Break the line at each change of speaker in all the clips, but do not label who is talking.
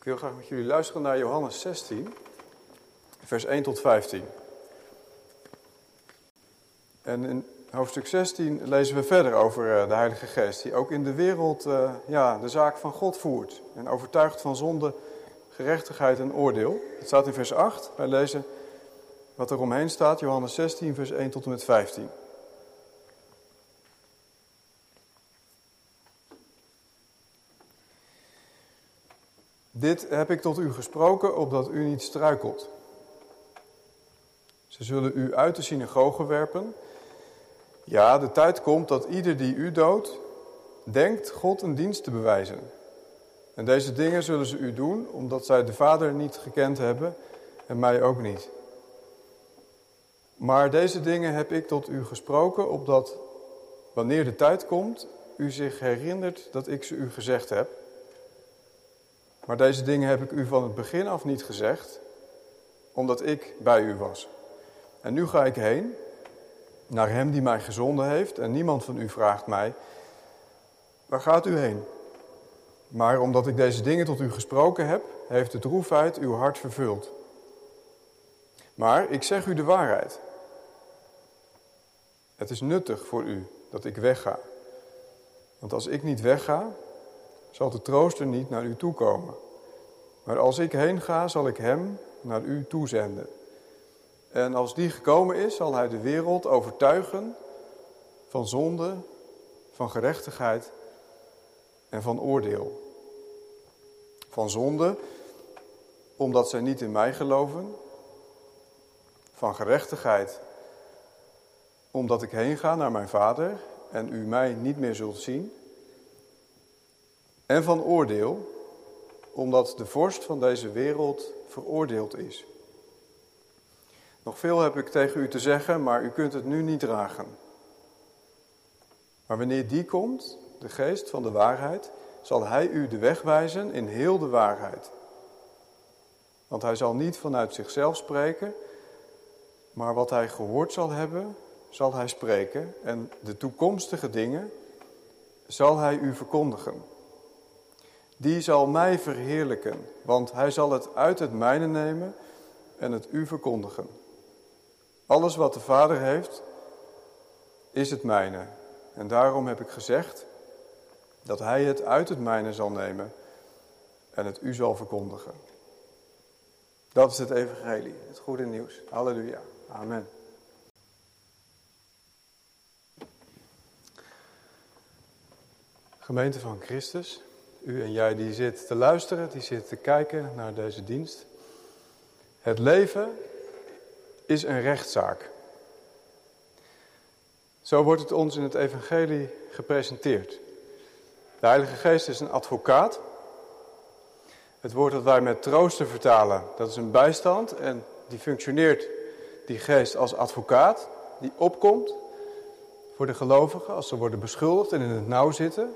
Ik wil graag met jullie luisteren naar Johannes 16, vers 1 tot 15. En in hoofdstuk 16 lezen we verder over eh, de Heilige Geest, die ook in de wereld uh, ja, de zaak van God voert. En overtuigt van zonde, gerechtigheid en oordeel. Het staat in vers 8. Wij lezen wat er omheen staat, Johannes 16, vers 1 tot en met 15. Dit heb ik tot u gesproken, opdat u niet struikelt. Ze zullen u uit de synagoge werpen. Ja, de tijd komt dat ieder die u doodt, denkt God een dienst te bewijzen. En deze dingen zullen ze u doen, omdat zij de Vader niet gekend hebben en mij ook niet. Maar deze dingen heb ik tot u gesproken, opdat wanneer de tijd komt, u zich herinnert dat ik ze u gezegd heb. Maar deze dingen heb ik u van het begin af niet gezegd, omdat ik bij u was. En nu ga ik heen naar hem die mij gezonden heeft en niemand van u vraagt mij, waar gaat u heen? Maar omdat ik deze dingen tot u gesproken heb, heeft de droefheid uw hart vervuld. Maar ik zeg u de waarheid. Het is nuttig voor u dat ik wegga. Want als ik niet wegga, zal de trooster niet naar u toekomen. Maar als ik heen ga, zal ik hem naar u toezenden. En als die gekomen is, zal hij de wereld overtuigen van zonde, van gerechtigheid en van oordeel. Van zonde, omdat zij niet in mij geloven. Van gerechtigheid, omdat ik heen ga naar mijn vader en u mij niet meer zult zien. En van oordeel, omdat de vorst van deze wereld veroordeeld is. Nog veel heb ik tegen u te zeggen, maar u kunt het nu niet dragen. Maar wanneer die komt, de geest van de waarheid, zal hij u de weg wijzen in heel de waarheid. Want hij zal niet vanuit zichzelf spreken, maar wat hij gehoord zal hebben, zal hij spreken en de toekomstige dingen zal hij u verkondigen. Die zal mij verheerlijken, want hij zal het uit het mijne nemen en het u verkondigen. Alles wat de Vader heeft, is het mijne. En daarom heb ik gezegd dat hij het uit het mijne zal nemen en het u zal verkondigen. Dat is het evangelie, het goede nieuws. Halleluja. Amen. Gemeente van Christus, u en jij die zit te luisteren, die zit te kijken naar deze dienst. Het leven is een rechtszaak. Zo wordt het ons in het evangelie gepresenteerd. De Heilige Geest is een advocaat. Het woord dat wij met troosten vertalen, dat is een bijstand en die functioneert, die geest, als advocaat. Die opkomt voor de gelovigen als ze worden beschuldigd en in het nauw zitten.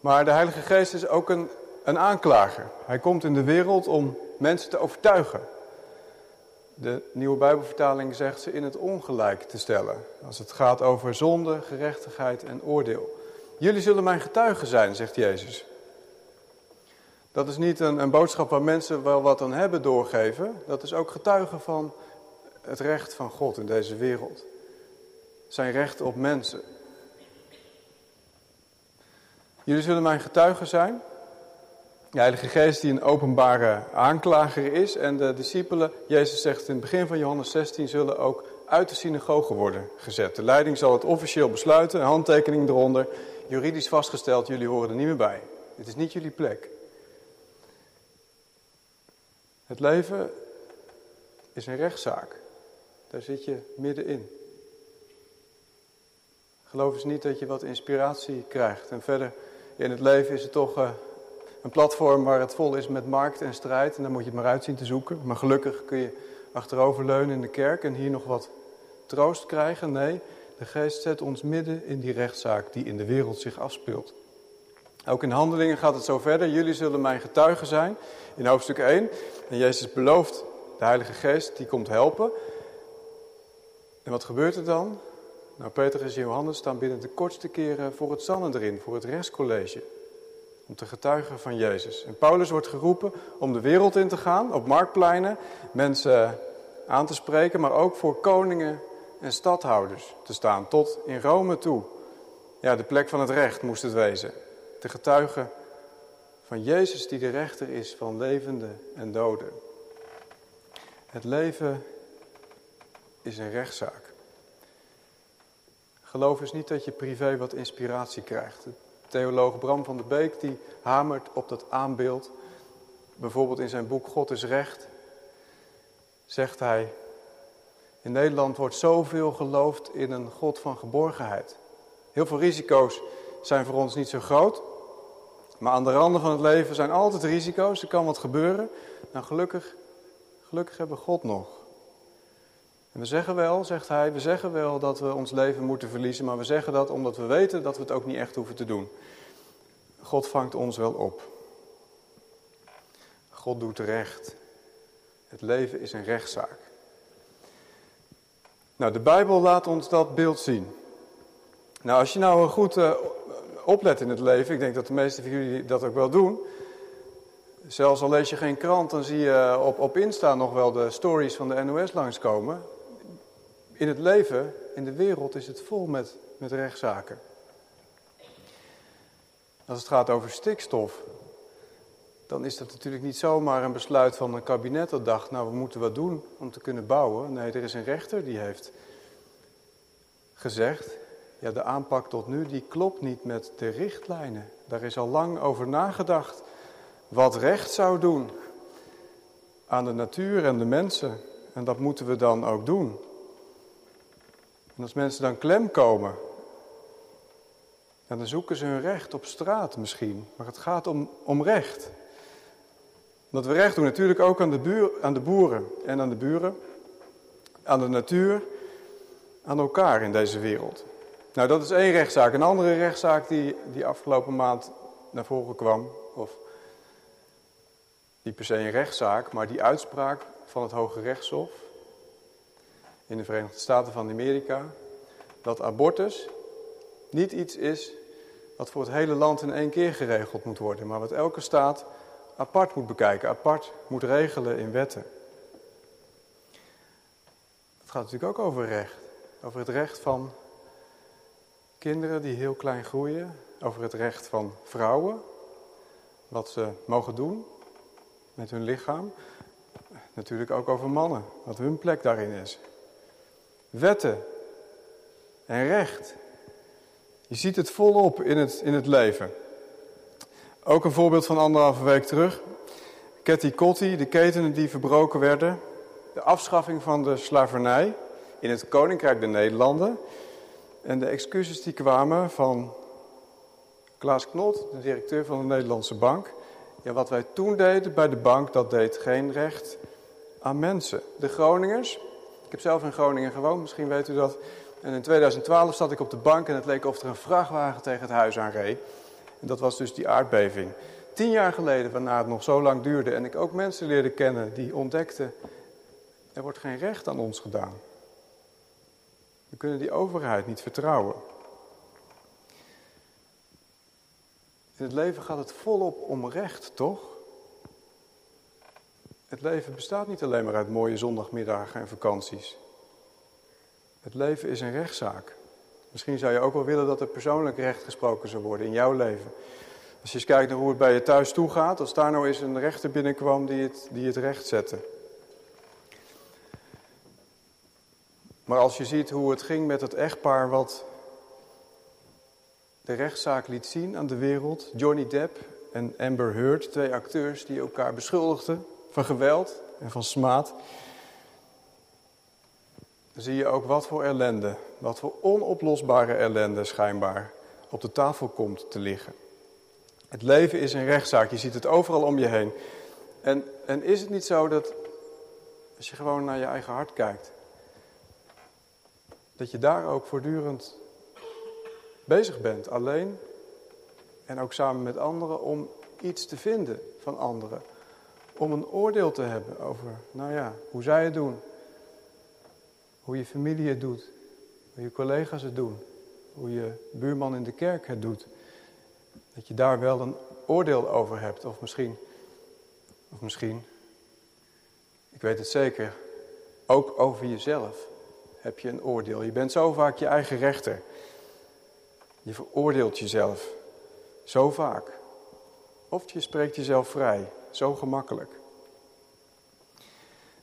Maar de Heilige Geest is ook een, een aanklager. Hij komt in de wereld om mensen te overtuigen. De nieuwe Bijbelvertaling zegt ze in het ongelijk te stellen. Als het gaat over zonde, gerechtigheid en oordeel. Jullie zullen mijn getuigen zijn, zegt Jezus. Dat is niet een, een boodschap waar mensen wel wat aan hebben doorgeven. Dat is ook getuigen van het recht van God in deze wereld. Zijn recht op mensen. Jullie zullen mijn getuigen zijn. De Heilige Geest die een openbare aanklager is. En de discipelen, Jezus zegt in het begin van Johannes 16, zullen ook uit de synagoge worden gezet. De leiding zal het officieel besluiten, een handtekening eronder. Juridisch vastgesteld, jullie horen er niet meer bij. Dit is niet jullie plek. Het leven is een rechtszaak. Daar zit je middenin. Geloof eens niet dat je wat inspiratie krijgt. En verder in het leven is het toch uh, een platform waar het vol is met markt en strijd. En daar moet je het maar uit zien te zoeken. Maar gelukkig kun je achteroverleunen in de kerk en hier nog wat troost krijgen. Nee, de geest zet ons midden in die rechtszaak die in de wereld zich afspeelt. Ook in handelingen gaat het zo verder. Jullie zullen mijn getuigen zijn. In hoofdstuk 1. En Jezus belooft de Heilige Geest, die komt helpen. En wat gebeurt er dan? Nou, Petrus en Johannes staan binnen de kortste keren voor het Sanhedrin, voor het rechtscollege. Om te getuigen van Jezus. En Paulus wordt geroepen om de wereld in te gaan, op marktpleinen, mensen aan te spreken, maar ook voor koningen en stadhouders te staan, tot in Rome toe. Ja, de plek van het recht moest het wezen. Te getuigen van Jezus die de rechter is van levenden en doden. Het leven is een rechtszaak. Geloof is niet dat je privé wat inspiratie krijgt. De theoloog Bram van der Beek die hamert op dat aanbeeld. Bijvoorbeeld in zijn boek God is recht. Zegt hij, in Nederland wordt zoveel geloofd in een God van geborgenheid. Heel veel risico's zijn voor ons niet zo groot. Maar aan de randen van het leven zijn altijd risico's. Er kan wat gebeuren. Nou, gelukkig, gelukkig hebben we God nog. En we zeggen wel, zegt hij, we zeggen wel dat we ons leven moeten verliezen. Maar we zeggen dat omdat we weten dat we het ook niet echt hoeven te doen. God vangt ons wel op. God doet recht. Het leven is een rechtszaak. Nou, de Bijbel laat ons dat beeld zien. Nou, als je nou goed uh, oplet in het leven, ik denk dat de meesten van jullie dat ook wel doen. Zelfs al lees je geen krant, dan zie je op, op Insta nog wel de stories van de NOS langskomen. In het leven, in de wereld, is het vol met, met rechtszaken. Als het gaat over stikstof, dan is dat natuurlijk niet zomaar een besluit van een kabinet dat dacht, nou we moeten wat doen om te kunnen bouwen. Nee, er is een rechter die heeft gezegd, ja de aanpak tot nu die klopt niet met de richtlijnen. Daar is al lang over nagedacht wat recht zou doen aan de natuur en de mensen. En dat moeten we dan ook doen. En als mensen dan klem komen, dan zoeken ze hun recht op straat misschien. Maar het gaat om, om recht. Dat we recht doen natuurlijk ook aan de, aan de boeren en aan de buren, aan de natuur, aan elkaar in deze wereld. Nou, dat is één rechtszaak. Een andere rechtszaak die, die afgelopen maand naar voren kwam, of niet per se een rechtszaak, maar die uitspraak van het Hoge Rechtshof in de Verenigde Staten van Amerika, dat abortus niet iets is wat voor het hele land in één keer geregeld moet worden, maar wat elke staat apart moet bekijken, apart moet regelen in wetten. Het gaat natuurlijk ook over recht. Over het recht van kinderen die heel klein groeien. Over het recht van vrouwen. Wat ze mogen doen met hun lichaam. Natuurlijk ook over mannen. Wat hun plek daarin is. Wetten en recht. Je ziet het volop in het, in het leven. Ook een voorbeeld van anderhalve week terug. Ketty Kotti, de ketenen die verbroken werden. De afschaffing van de slavernij in het Koninkrijk der Nederlanden. En de excuses die kwamen van Klaas Knot, de directeur van de Nederlandse Bank. Ja, wat wij toen deden bij de bank, dat deed geen recht aan mensen. De Groningers, ik heb zelf in Groningen gewoond, misschien weet u dat. En in 2012 zat ik op de bank en het leek of er een vrachtwagen tegen het huis aanreed. En dat was dus die aardbeving. Tien jaar geleden, waarna het nog zo lang duurde en ik ook mensen leerde kennen die ontdekten, er wordt geen recht aan ons gedaan. We kunnen die overheid niet vertrouwen. In het leven gaat het volop om recht, toch? Het leven bestaat niet alleen maar uit mooie zondagmiddagen en vakanties. Het leven is een rechtszaak. Misschien zou je ook wel willen dat er persoonlijk recht gesproken zou worden in jouw leven. Als je eens kijkt naar hoe het bij je thuis toe gaat, als daar nou eens een rechter binnenkwam die het, die het recht zette. Maar als je ziet hoe het ging met het echtpaar wat de rechtszaak liet zien aan de wereld, Johnny Depp en Amber Heard, twee acteurs die elkaar beschuldigden van geweld en van smaad dan zie je ook wat voor ellende, wat voor onoplosbare ellende schijnbaar op de tafel komt te liggen. Het leven is een rechtszaak, je ziet het overal om je heen. En, en is het niet zo dat, als je gewoon naar je eigen hart kijkt, dat je daar ook voortdurend bezig bent, alleen en ook samen met anderen, om iets te vinden van anderen. Om een oordeel te hebben over, nou ja, hoe zij het doen, hoe je familie het doet. Hoe je collega's het doen. Hoe je buurman in de kerk het doet. Dat je daar wel een oordeel over hebt. Of misschien, of misschien, ik weet het zeker, ook over jezelf heb je een oordeel. Je bent zo vaak je eigen rechter. Je veroordeelt jezelf. Zo vaak. Of je spreekt jezelf vrij. Zo gemakkelijk.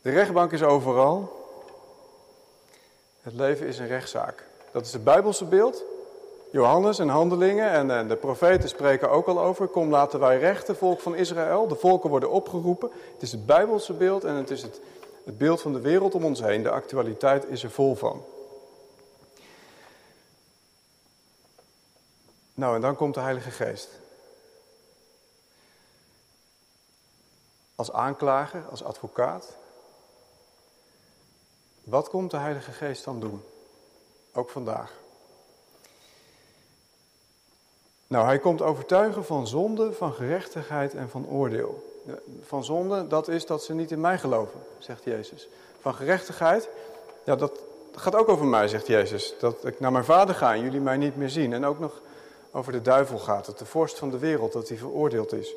De rechtbank is overal. Het leven is een rechtszaak. Dat is het Bijbelse beeld. Johannes en handelingen en de profeten spreken ook al over. Kom laten wij rechten, volk van Israël. De volken worden opgeroepen. Het is het Bijbelse beeld en het is het, het beeld van de wereld om ons heen. De actualiteit is er vol van. Nou, en dan komt de Heilige Geest. Als aanklager, als advocaat. Wat komt de Heilige Geest dan doen? Ook vandaag. Nou, hij komt overtuigen van zonde, van gerechtigheid en van oordeel. Van zonde, dat is dat ze niet in mij geloven, zegt Jezus. Van gerechtigheid, ja, dat gaat ook over mij, zegt Jezus. Dat ik naar mijn vader ga en jullie mij niet meer zien. En ook nog over de duivel gaat het, de vorst van de wereld, dat hij veroordeeld is.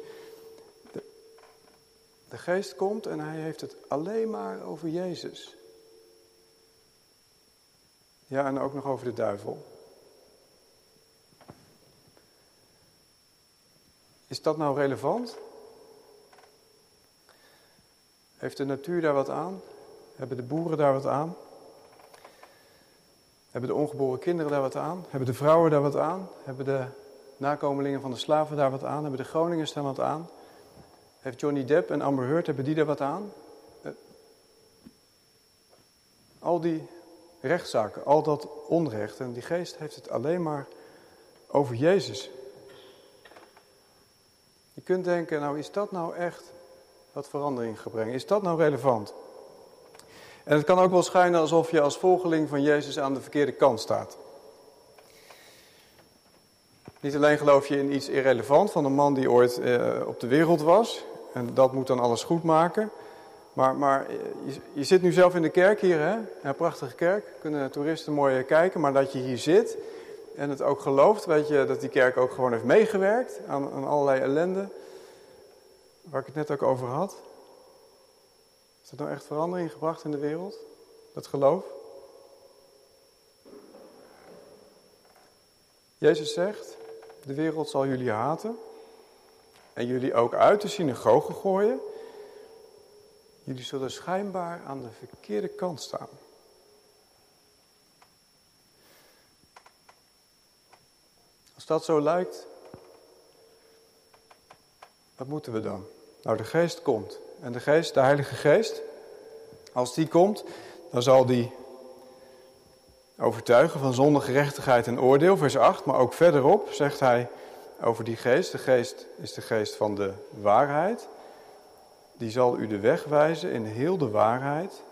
De, geest komt en hij heeft het alleen maar over Jezus. Ja, en ook nog over de duivel. Is dat nou relevant? Heeft de natuur daar wat aan? Hebben de boeren daar wat aan? Hebben de ongeboren kinderen daar wat aan? Hebben de vrouwen daar wat aan? Hebben de nakomelingen van de slaven daar wat aan? Hebben de Groningers daar wat aan? Heeft Johnny Depp en Amber Heard, hebben die daar wat aan? Eh, al die rechtszaken, al dat onrecht en die geest heeft het alleen maar over Jezus. Je kunt denken, nou is dat nou echt wat verandering brengen? Is dat nou relevant? En het kan ook wel schijnen alsof je als volgeling van Jezus aan de verkeerde kant staat. Niet alleen geloof je in iets irrelevant van een man die ooit eh, op de wereld was. En dat moet dan alles goed maken. Maar, maar eh, je, zit nu zelf in de kerk hier, hè? Prachtige kerk. Kunnen toeristen mooi kijken. Maar dat je hier zit en het ook gelooft, weet je, dat die kerk ook gewoon heeft meegewerkt aan, aan allerlei ellende. Waar ik het net ook over had. Is dat nou echt verandering gebracht in de wereld? Dat geloof? Jezus zegt, de wereld zal jullie haten en jullie ook uit de synagoge gooien. Jullie zullen schijnbaar aan de verkeerde kant staan. Als dat zo lijkt, wat moeten we dan? Nou, de geest komt. En de geest, de Heilige Geest, als die komt, dan zal die overtuigen van zonde, gerechtigheid en oordeel, vers 8. Maar ook verderop zegt hij over die geest, de geest is de geest van de waarheid. Die zal u de weg wijzen in heel de waarheid.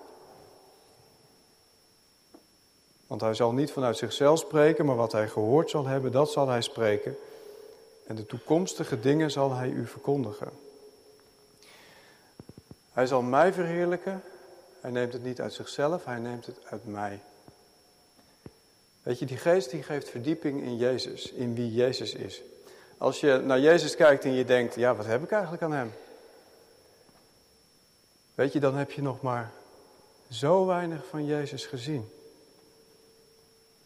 Want hij zal niet vanuit zichzelf spreken, maar wat hij gehoord zal hebben, dat zal hij spreken. En de toekomstige dingen zal hij u verkondigen. Hij zal mij verheerlijken. Hij neemt het niet uit zichzelf, hij neemt het uit mij. Weet je, die geest die geeft verdieping in Jezus, in wie Jezus is. Als je naar Jezus kijkt en je denkt, ja, wat heb ik eigenlijk aan hem? Weet je, dan heb je nog maar zo weinig van Jezus gezien.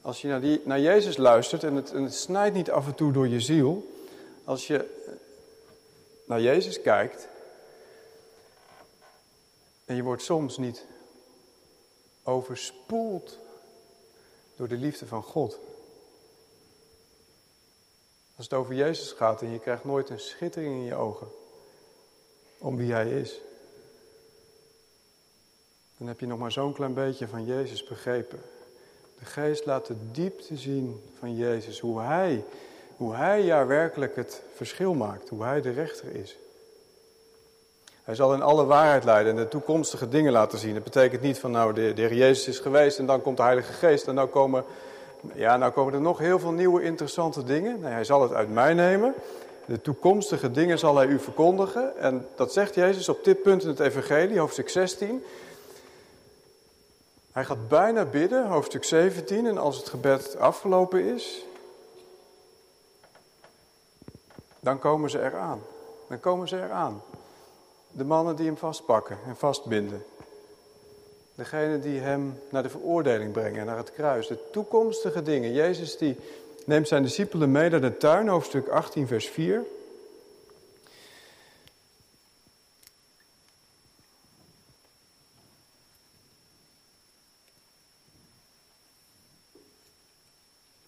Als je naar, die, naar Jezus luistert en het, en het snijdt niet af en toe door je ziel. Als je naar Jezus kijkt en je wordt soms niet overspoeld door de liefde van God. Als het over Jezus gaat en je krijgt nooit een schittering in je ogen om wie Hij is. Dan heb je nog maar zo'n klein beetje van Jezus begrepen. De geest laat de diepte zien van Jezus. Hoe Hij, hoe hij ja werkelijk het verschil maakt. Hoe Hij de rechter is. Hij zal in alle waarheid leiden en de toekomstige dingen laten zien. Dat betekent niet van nou de, de Heer Jezus is geweest en dan komt de Heilige Geest en dan komen, ja, nou komen er nog heel veel nieuwe interessante dingen. Nee, hij zal het uit mij nemen. De toekomstige dingen zal hij u verkondigen. En dat zegt Jezus op dit punt in het Evangelie, hoofdstuk 16. Hij gaat bijna bidden, hoofdstuk 17, en als het gebed afgelopen is, dan komen ze eraan. Dan komen ze eraan. De mannen die hem vastpakken en vastbinden. Degene die hem naar de veroordeling brengen, naar het kruis. De toekomstige dingen. Jezus die neemt zijn discipelen mee naar de tuin, hoofdstuk 18, vers 4.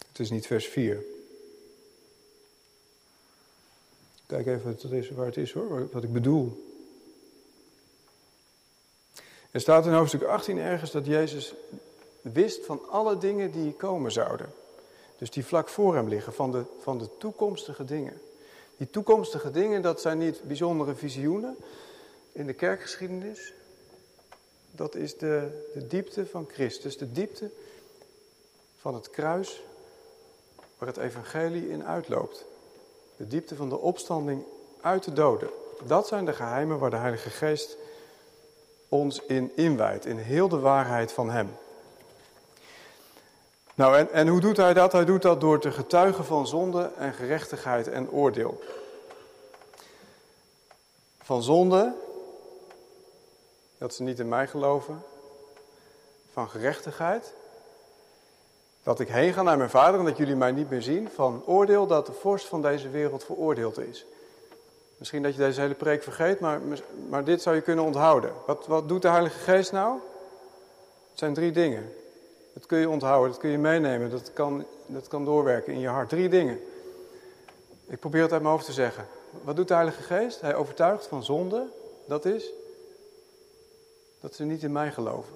Het is niet vers 4. Kijk even wat is, waar het is hoor, wat ik bedoel. Er staat in hoofdstuk 18 ergens dat Jezus wist van alle dingen die komen zouden. Dus die vlak voor hem liggen, van de, van de toekomstige dingen. Die toekomstige dingen, dat zijn niet bijzondere visioenen in de kerkgeschiedenis. Dat is de, de diepte van Christus, de diepte van het kruis waar het evangelie in uitloopt. De diepte van de opstanding uit de doden. Dat zijn de geheimen waar de Heilige Geest ons in inwijdt, in heel de waarheid van Hem. Nou, en, en hoe doet Hij dat? Hij doet dat door te getuigen van zonde en gerechtigheid en oordeel. Van zonde, dat ze niet in mij geloven. Van gerechtigheid, dat ik heen ga naar mijn vader en dat jullie mij niet meer zien. Van oordeel dat de vorst van deze wereld veroordeeld is. Misschien dat je deze hele preek vergeet, maar, maar dit zou je kunnen onthouden. Wat, wat doet de Heilige Geest nou? Het zijn drie dingen. Dat kun je onthouden, dat kun je meenemen, dat kan, dat kan doorwerken in je hart. Drie dingen. Ik probeer het uit mijn hoofd te zeggen. Wat doet de Heilige Geest? Hij overtuigt van zonde, dat is dat ze niet in mij geloven.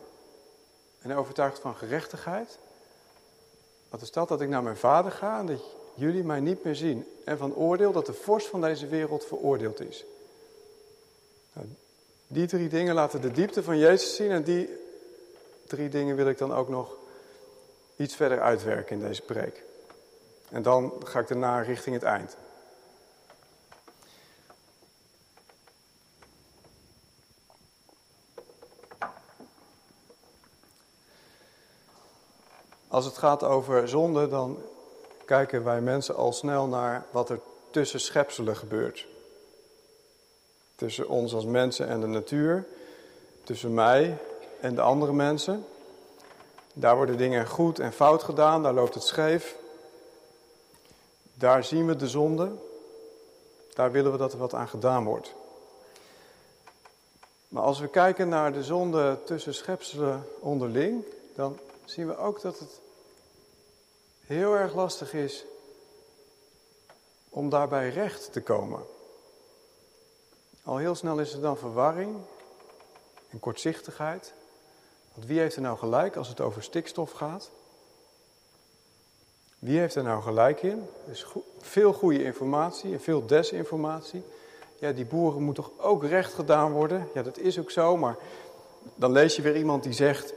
En hij overtuigt van gerechtigheid. Wat is dat? Dat ik naar mijn vader ga en dat jullie mij niet meer zien. En van oordeel dat de vorst van deze wereld veroordeeld is. Nou, die drie dingen laten de diepte van Jezus zien. En die drie dingen wil ik dan ook nog iets verder uitwerken in deze preek. En dan ga ik daarna richting het eind. Als het gaat over zonde, dan kijken wij mensen al snel naar wat er tussen schepselen gebeurt. Tussen ons als mensen en de natuur, tussen mij en de andere mensen. Daar worden dingen goed en fout gedaan, daar loopt het scheef. Daar zien we de zonde. Daar willen we dat er wat aan gedaan wordt. Maar als we kijken naar de zonde tussen schepselen onderling, dan zien we ook dat het heel erg lastig is om daarbij recht te komen. Al heel snel is er dan verwarring en kortzichtigheid. Want wie heeft er nou gelijk als het over stikstof gaat? Wie heeft er nou gelijk in? Er is veel goede informatie en veel desinformatie. Ja, die boeren moeten toch ook recht gedaan worden? Ja, dat is ook zo, maar dan lees je weer iemand die zegt...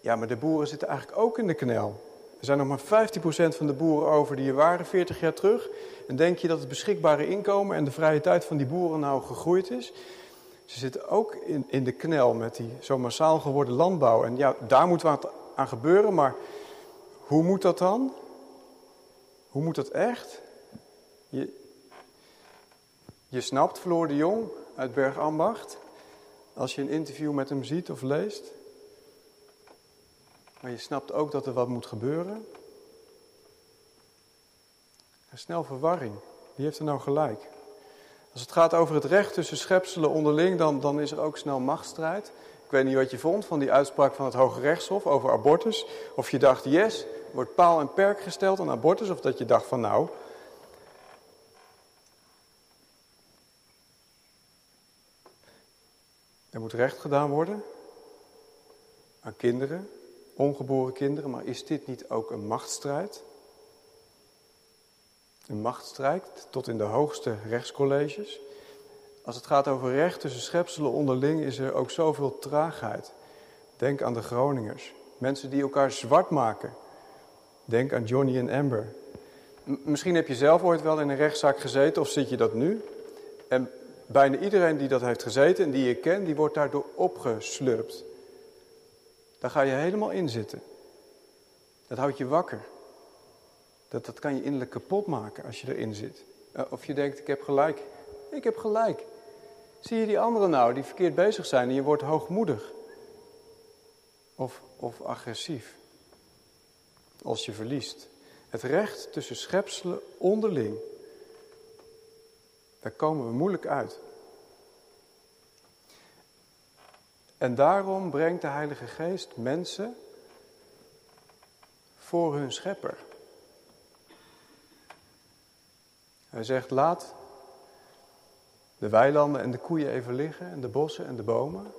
Ja, maar de boeren zitten eigenlijk ook in de knel. Er zijn nog maar 15% van de boeren over die er waren 40 jaar terug. En denk je dat het beschikbare inkomen en de vrije tijd van die boeren nou gegroeid is? Ze zitten ook in, in de knel met die zo massaal geworden landbouw. En ja, daar moet wat aan gebeuren, maar hoe moet dat dan? Hoe moet dat echt? Je, je snapt Floor de Jong uit Bergambacht, als je een interview met hem ziet of leest. Maar je snapt ook dat er wat moet gebeuren. Snel verwarring. Wie heeft er nou gelijk? Als het gaat over het recht tussen schepselen onderling, dan, dan is er ook snel machtsstrijd. Ik weet niet wat je vond van die uitspraak van het Hoge Rechtshof over abortus. Of je dacht, yes, wordt paal en perk gesteld aan abortus. Of dat je dacht van nou, er moet recht gedaan worden aan kinderen, ongeboren kinderen, maar is dit niet ook een machtsstrijd? Een machtsstrijd tot in de hoogste rechtscolleges. Als het gaat over recht tussen schepselen onderling is er ook zoveel traagheid. Denk aan de Groningers. Mensen die elkaar zwart maken. Denk aan Johnny en Amber. misschien heb je zelf ooit wel in een rechtszaak gezeten of zit je dat nu. En bijna iedereen die dat heeft gezeten en die je kent, die wordt daardoor opgeslurpt. Daar ga je helemaal in zitten. Dat houdt je wakker. Dat, dat kan je innerlijk kapot maken als je erin zit. Eh, of je denkt, ik heb gelijk. Ik heb gelijk. Zie je die anderen nou, die verkeerd bezig zijn en je wordt hoogmoedig? Of, of agressief? Als je verliest. Het recht tussen schepselen onderling. Daar komen we moeilijk uit. En daarom brengt de Heilige Geest mensen voor hun schepper. Hij zegt, laat de weilanden en de koeien even liggen en de bossen en de bomen.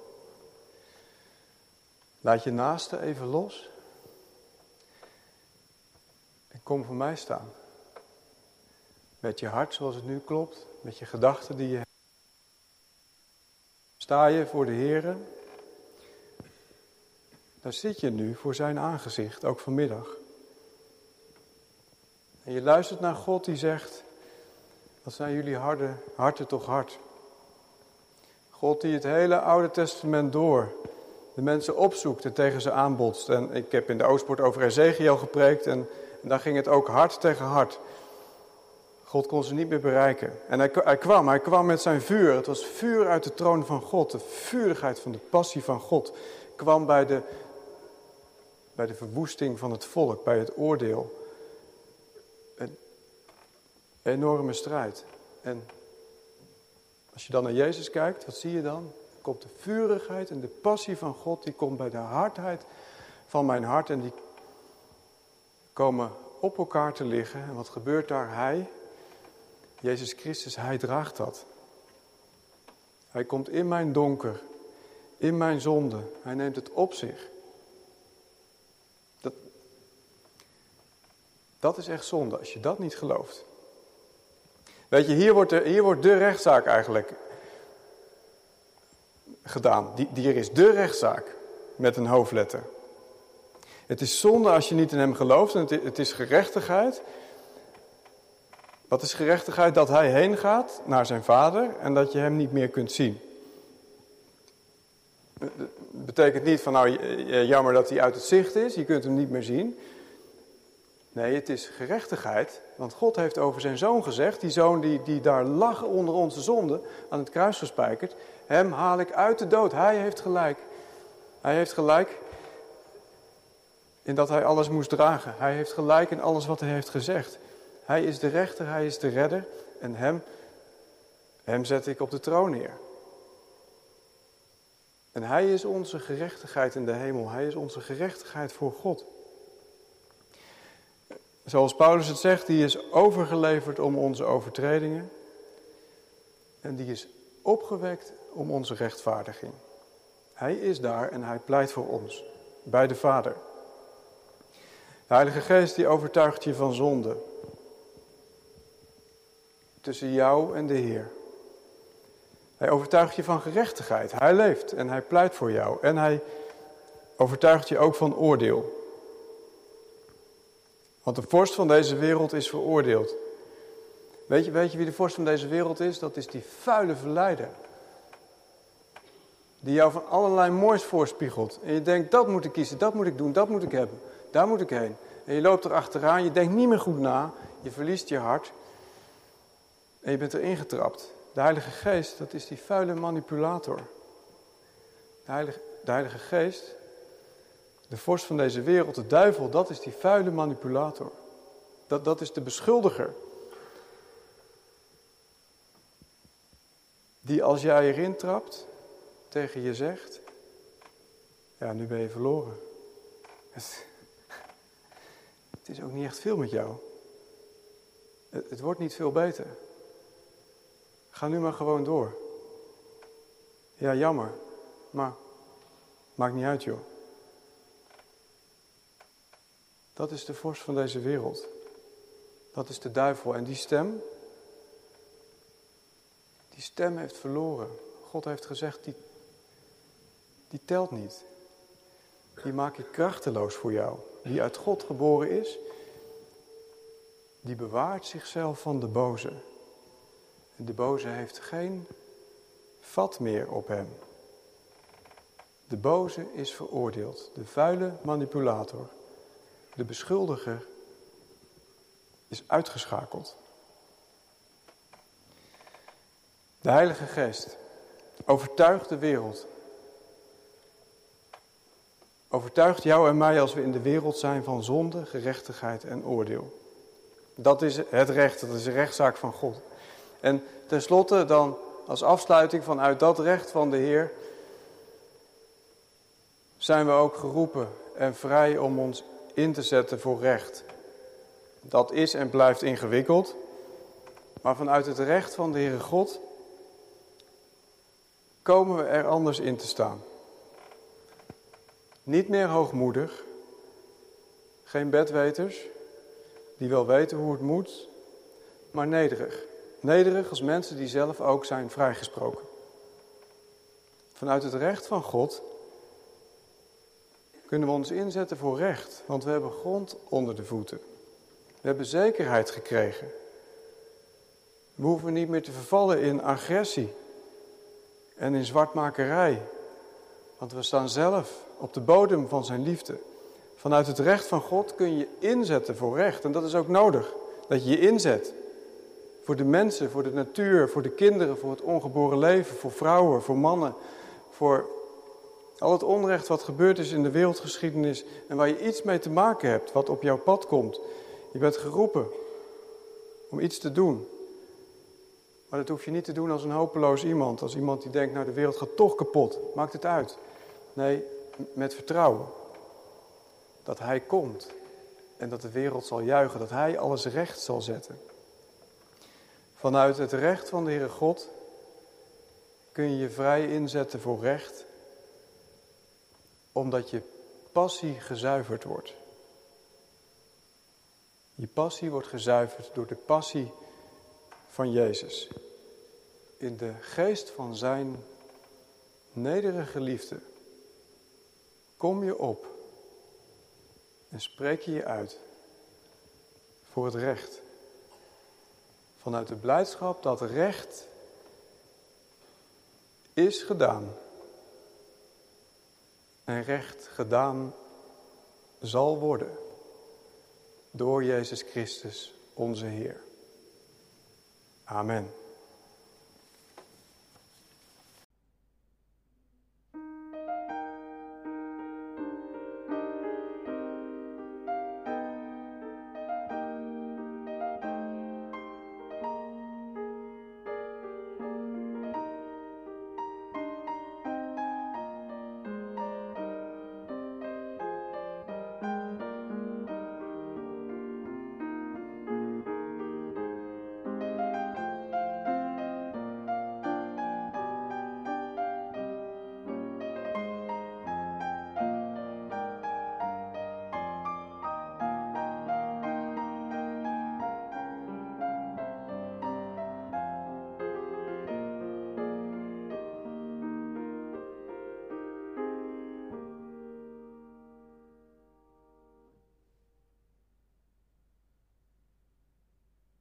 Laat je naaste even los. En kom voor mij staan. Met je hart zoals het nu klopt, met je gedachten die je hebt. Sta je voor de Heer. Daar zit je nu voor zijn aangezicht, ook vanmiddag. En je luistert naar God die zegt, wat zijn jullie harde, harten toch hard. God die het hele Oude Testament door de mensen opzoekt en tegen ze aanbotst. En ik heb in de Oostpoort over Ezekiel gepreekt en, daar ging het ook hard tegen hard. God kon ze niet meer bereiken. En hij, hij, kwam, hij kwam met zijn vuur. Het was vuur uit de troon van God. De vurigheid van de passie van God kwam bij de, bij de verwoesting van het volk, bij het oordeel enorme strijd. En als je dan naar Jezus kijkt, wat zie je dan? Komt de vurigheid en de passie van God, die komt bij de hardheid van mijn hart en die komen op elkaar te liggen. En wat gebeurt daar? Hij, Jezus Christus, hij draagt dat. Hij komt in mijn donker, in mijn zonde. Hij neemt het op zich. Dat is echt zonde als je dat niet gelooft. Weet je, hier wordt de, hier wordt de rechtszaak eigenlijk gedaan. Die, hier is de rechtszaak met een hoofdletter. Het is zonde als je niet in hem gelooft en het, is gerechtigheid. Wat is gerechtigheid? Dat hij heen gaat naar zijn vader en dat je hem niet meer kunt zien. Dat betekent niet van nou jammer dat hij uit het zicht is, je kunt hem niet meer zien. Nee, het is gerechtigheid. Want God heeft over zijn zoon gezegd, die zoon die, die daar lag onder onze zonde, aan het kruis gespijkerd. Hem haal ik uit de dood. Hij heeft gelijk. Hij heeft gelijk in dat hij alles moest dragen. Hij heeft gelijk in alles wat hij heeft gezegd. Hij is de rechter, hij is de redder. En hem, hem zet ik op de troon neer. En hij is onze gerechtigheid in de hemel. Hij is onze gerechtigheid voor God. Zoals Paulus het zegt, die is overgeleverd om onze overtredingen. En die is opgewekt om onze rechtvaardiging. Hij is daar en hij pleit voor ons, bij de Vader. De Heilige Geest die overtuigt je van zonde. Tussen jou en de Heer. Hij overtuigt je van gerechtigheid. Hij leeft en hij pleit voor jou. En hij overtuigt je ook van oordeel. Want de vorst van deze wereld is veroordeeld. Weet je, weet je wie de vorst van deze wereld is? Dat is die vuile verleider. Die jou van allerlei moois voorspiegelt. En je denkt, dat moet ik kiezen, dat moet ik doen, dat moet ik hebben. Daar moet ik heen. En je loopt er achteraan, je denkt niet meer goed na. Je verliest je hart. En je bent erin getrapt. De Heilige Geest, dat is die vuile manipulator. De Heilige, de Heilige Geest, de vorst van deze wereld, de duivel, dat is die vuile manipulator. Dat, dat is de beschuldiger. Die als jij erin trapt, tegen je zegt, ja, nu ben je verloren. Het, het is ook niet echt veel met jou. Het, het wordt niet veel beter. Ga nu maar gewoon door. Ja, jammer, maar maakt niet uit, joh. Dat is de vorst van deze wereld. Dat is de duivel. En die stem, die stem heeft verloren. God heeft gezegd, die, die telt niet. Die maak ik krachteloos voor jou. Wie uit God geboren is, die bewaart zichzelf van de boze. En de boze heeft geen vat meer op hem. De boze is veroordeeld, de vuile manipulator. De beschuldiger is uitgeschakeld. De Heilige Geest overtuigt de wereld. Overtuigt jou en mij als we in de wereld zijn van zonde, gerechtigheid en oordeel. Dat is het recht, dat is de rechtszaak van God. En tenslotte dan als afsluiting vanuit dat recht van de Heer zijn we ook geroepen en vrij om ons in te zetten voor recht. Dat is en blijft ingewikkeld, maar vanuit het recht van de Heere God komen we er anders in te staan. Niet meer hoogmoedig, geen bedweters, die wel weten hoe het moet, maar nederig. Nederig als mensen die zelf ook zijn vrijgesproken. Vanuit het recht van God kunnen we ons inzetten voor recht, want we hebben grond onder de voeten. We hebben zekerheid gekregen. We hoeven niet meer te vervallen in agressie en in zwartmakerij, want we staan zelf op de bodem van zijn liefde. Vanuit het recht van God kun je inzetten voor recht. En dat is ook nodig. Dat je je inzet. Voor de mensen, voor de natuur, voor de kinderen, voor het ongeboren leven, voor vrouwen, voor mannen. Voor al het onrecht wat gebeurd is in de wereldgeschiedenis en waar je iets mee te maken hebt, wat op jouw pad komt. Je bent geroepen om iets te doen. Maar dat hoef je niet te doen als een hopeloos iemand. Als iemand die denkt, nou de wereld gaat toch kapot. Maakt het uit. Nee, met vertrouwen. Dat Hij komt en dat de wereld zal juichen, dat Hij alles recht zal zetten. Vanuit het recht van de Heere God kun je je vrij inzetten voor recht, omdat je passie gezuiverd wordt. Je passie wordt gezuiverd door de passie van Jezus. In de geest van zijn nederige liefde kom je op en spreek je je uit voor het recht. Vanuit de blijdschap dat recht is gedaan. En recht gedaan zal worden door Jezus Christus, onze Heer. Amen.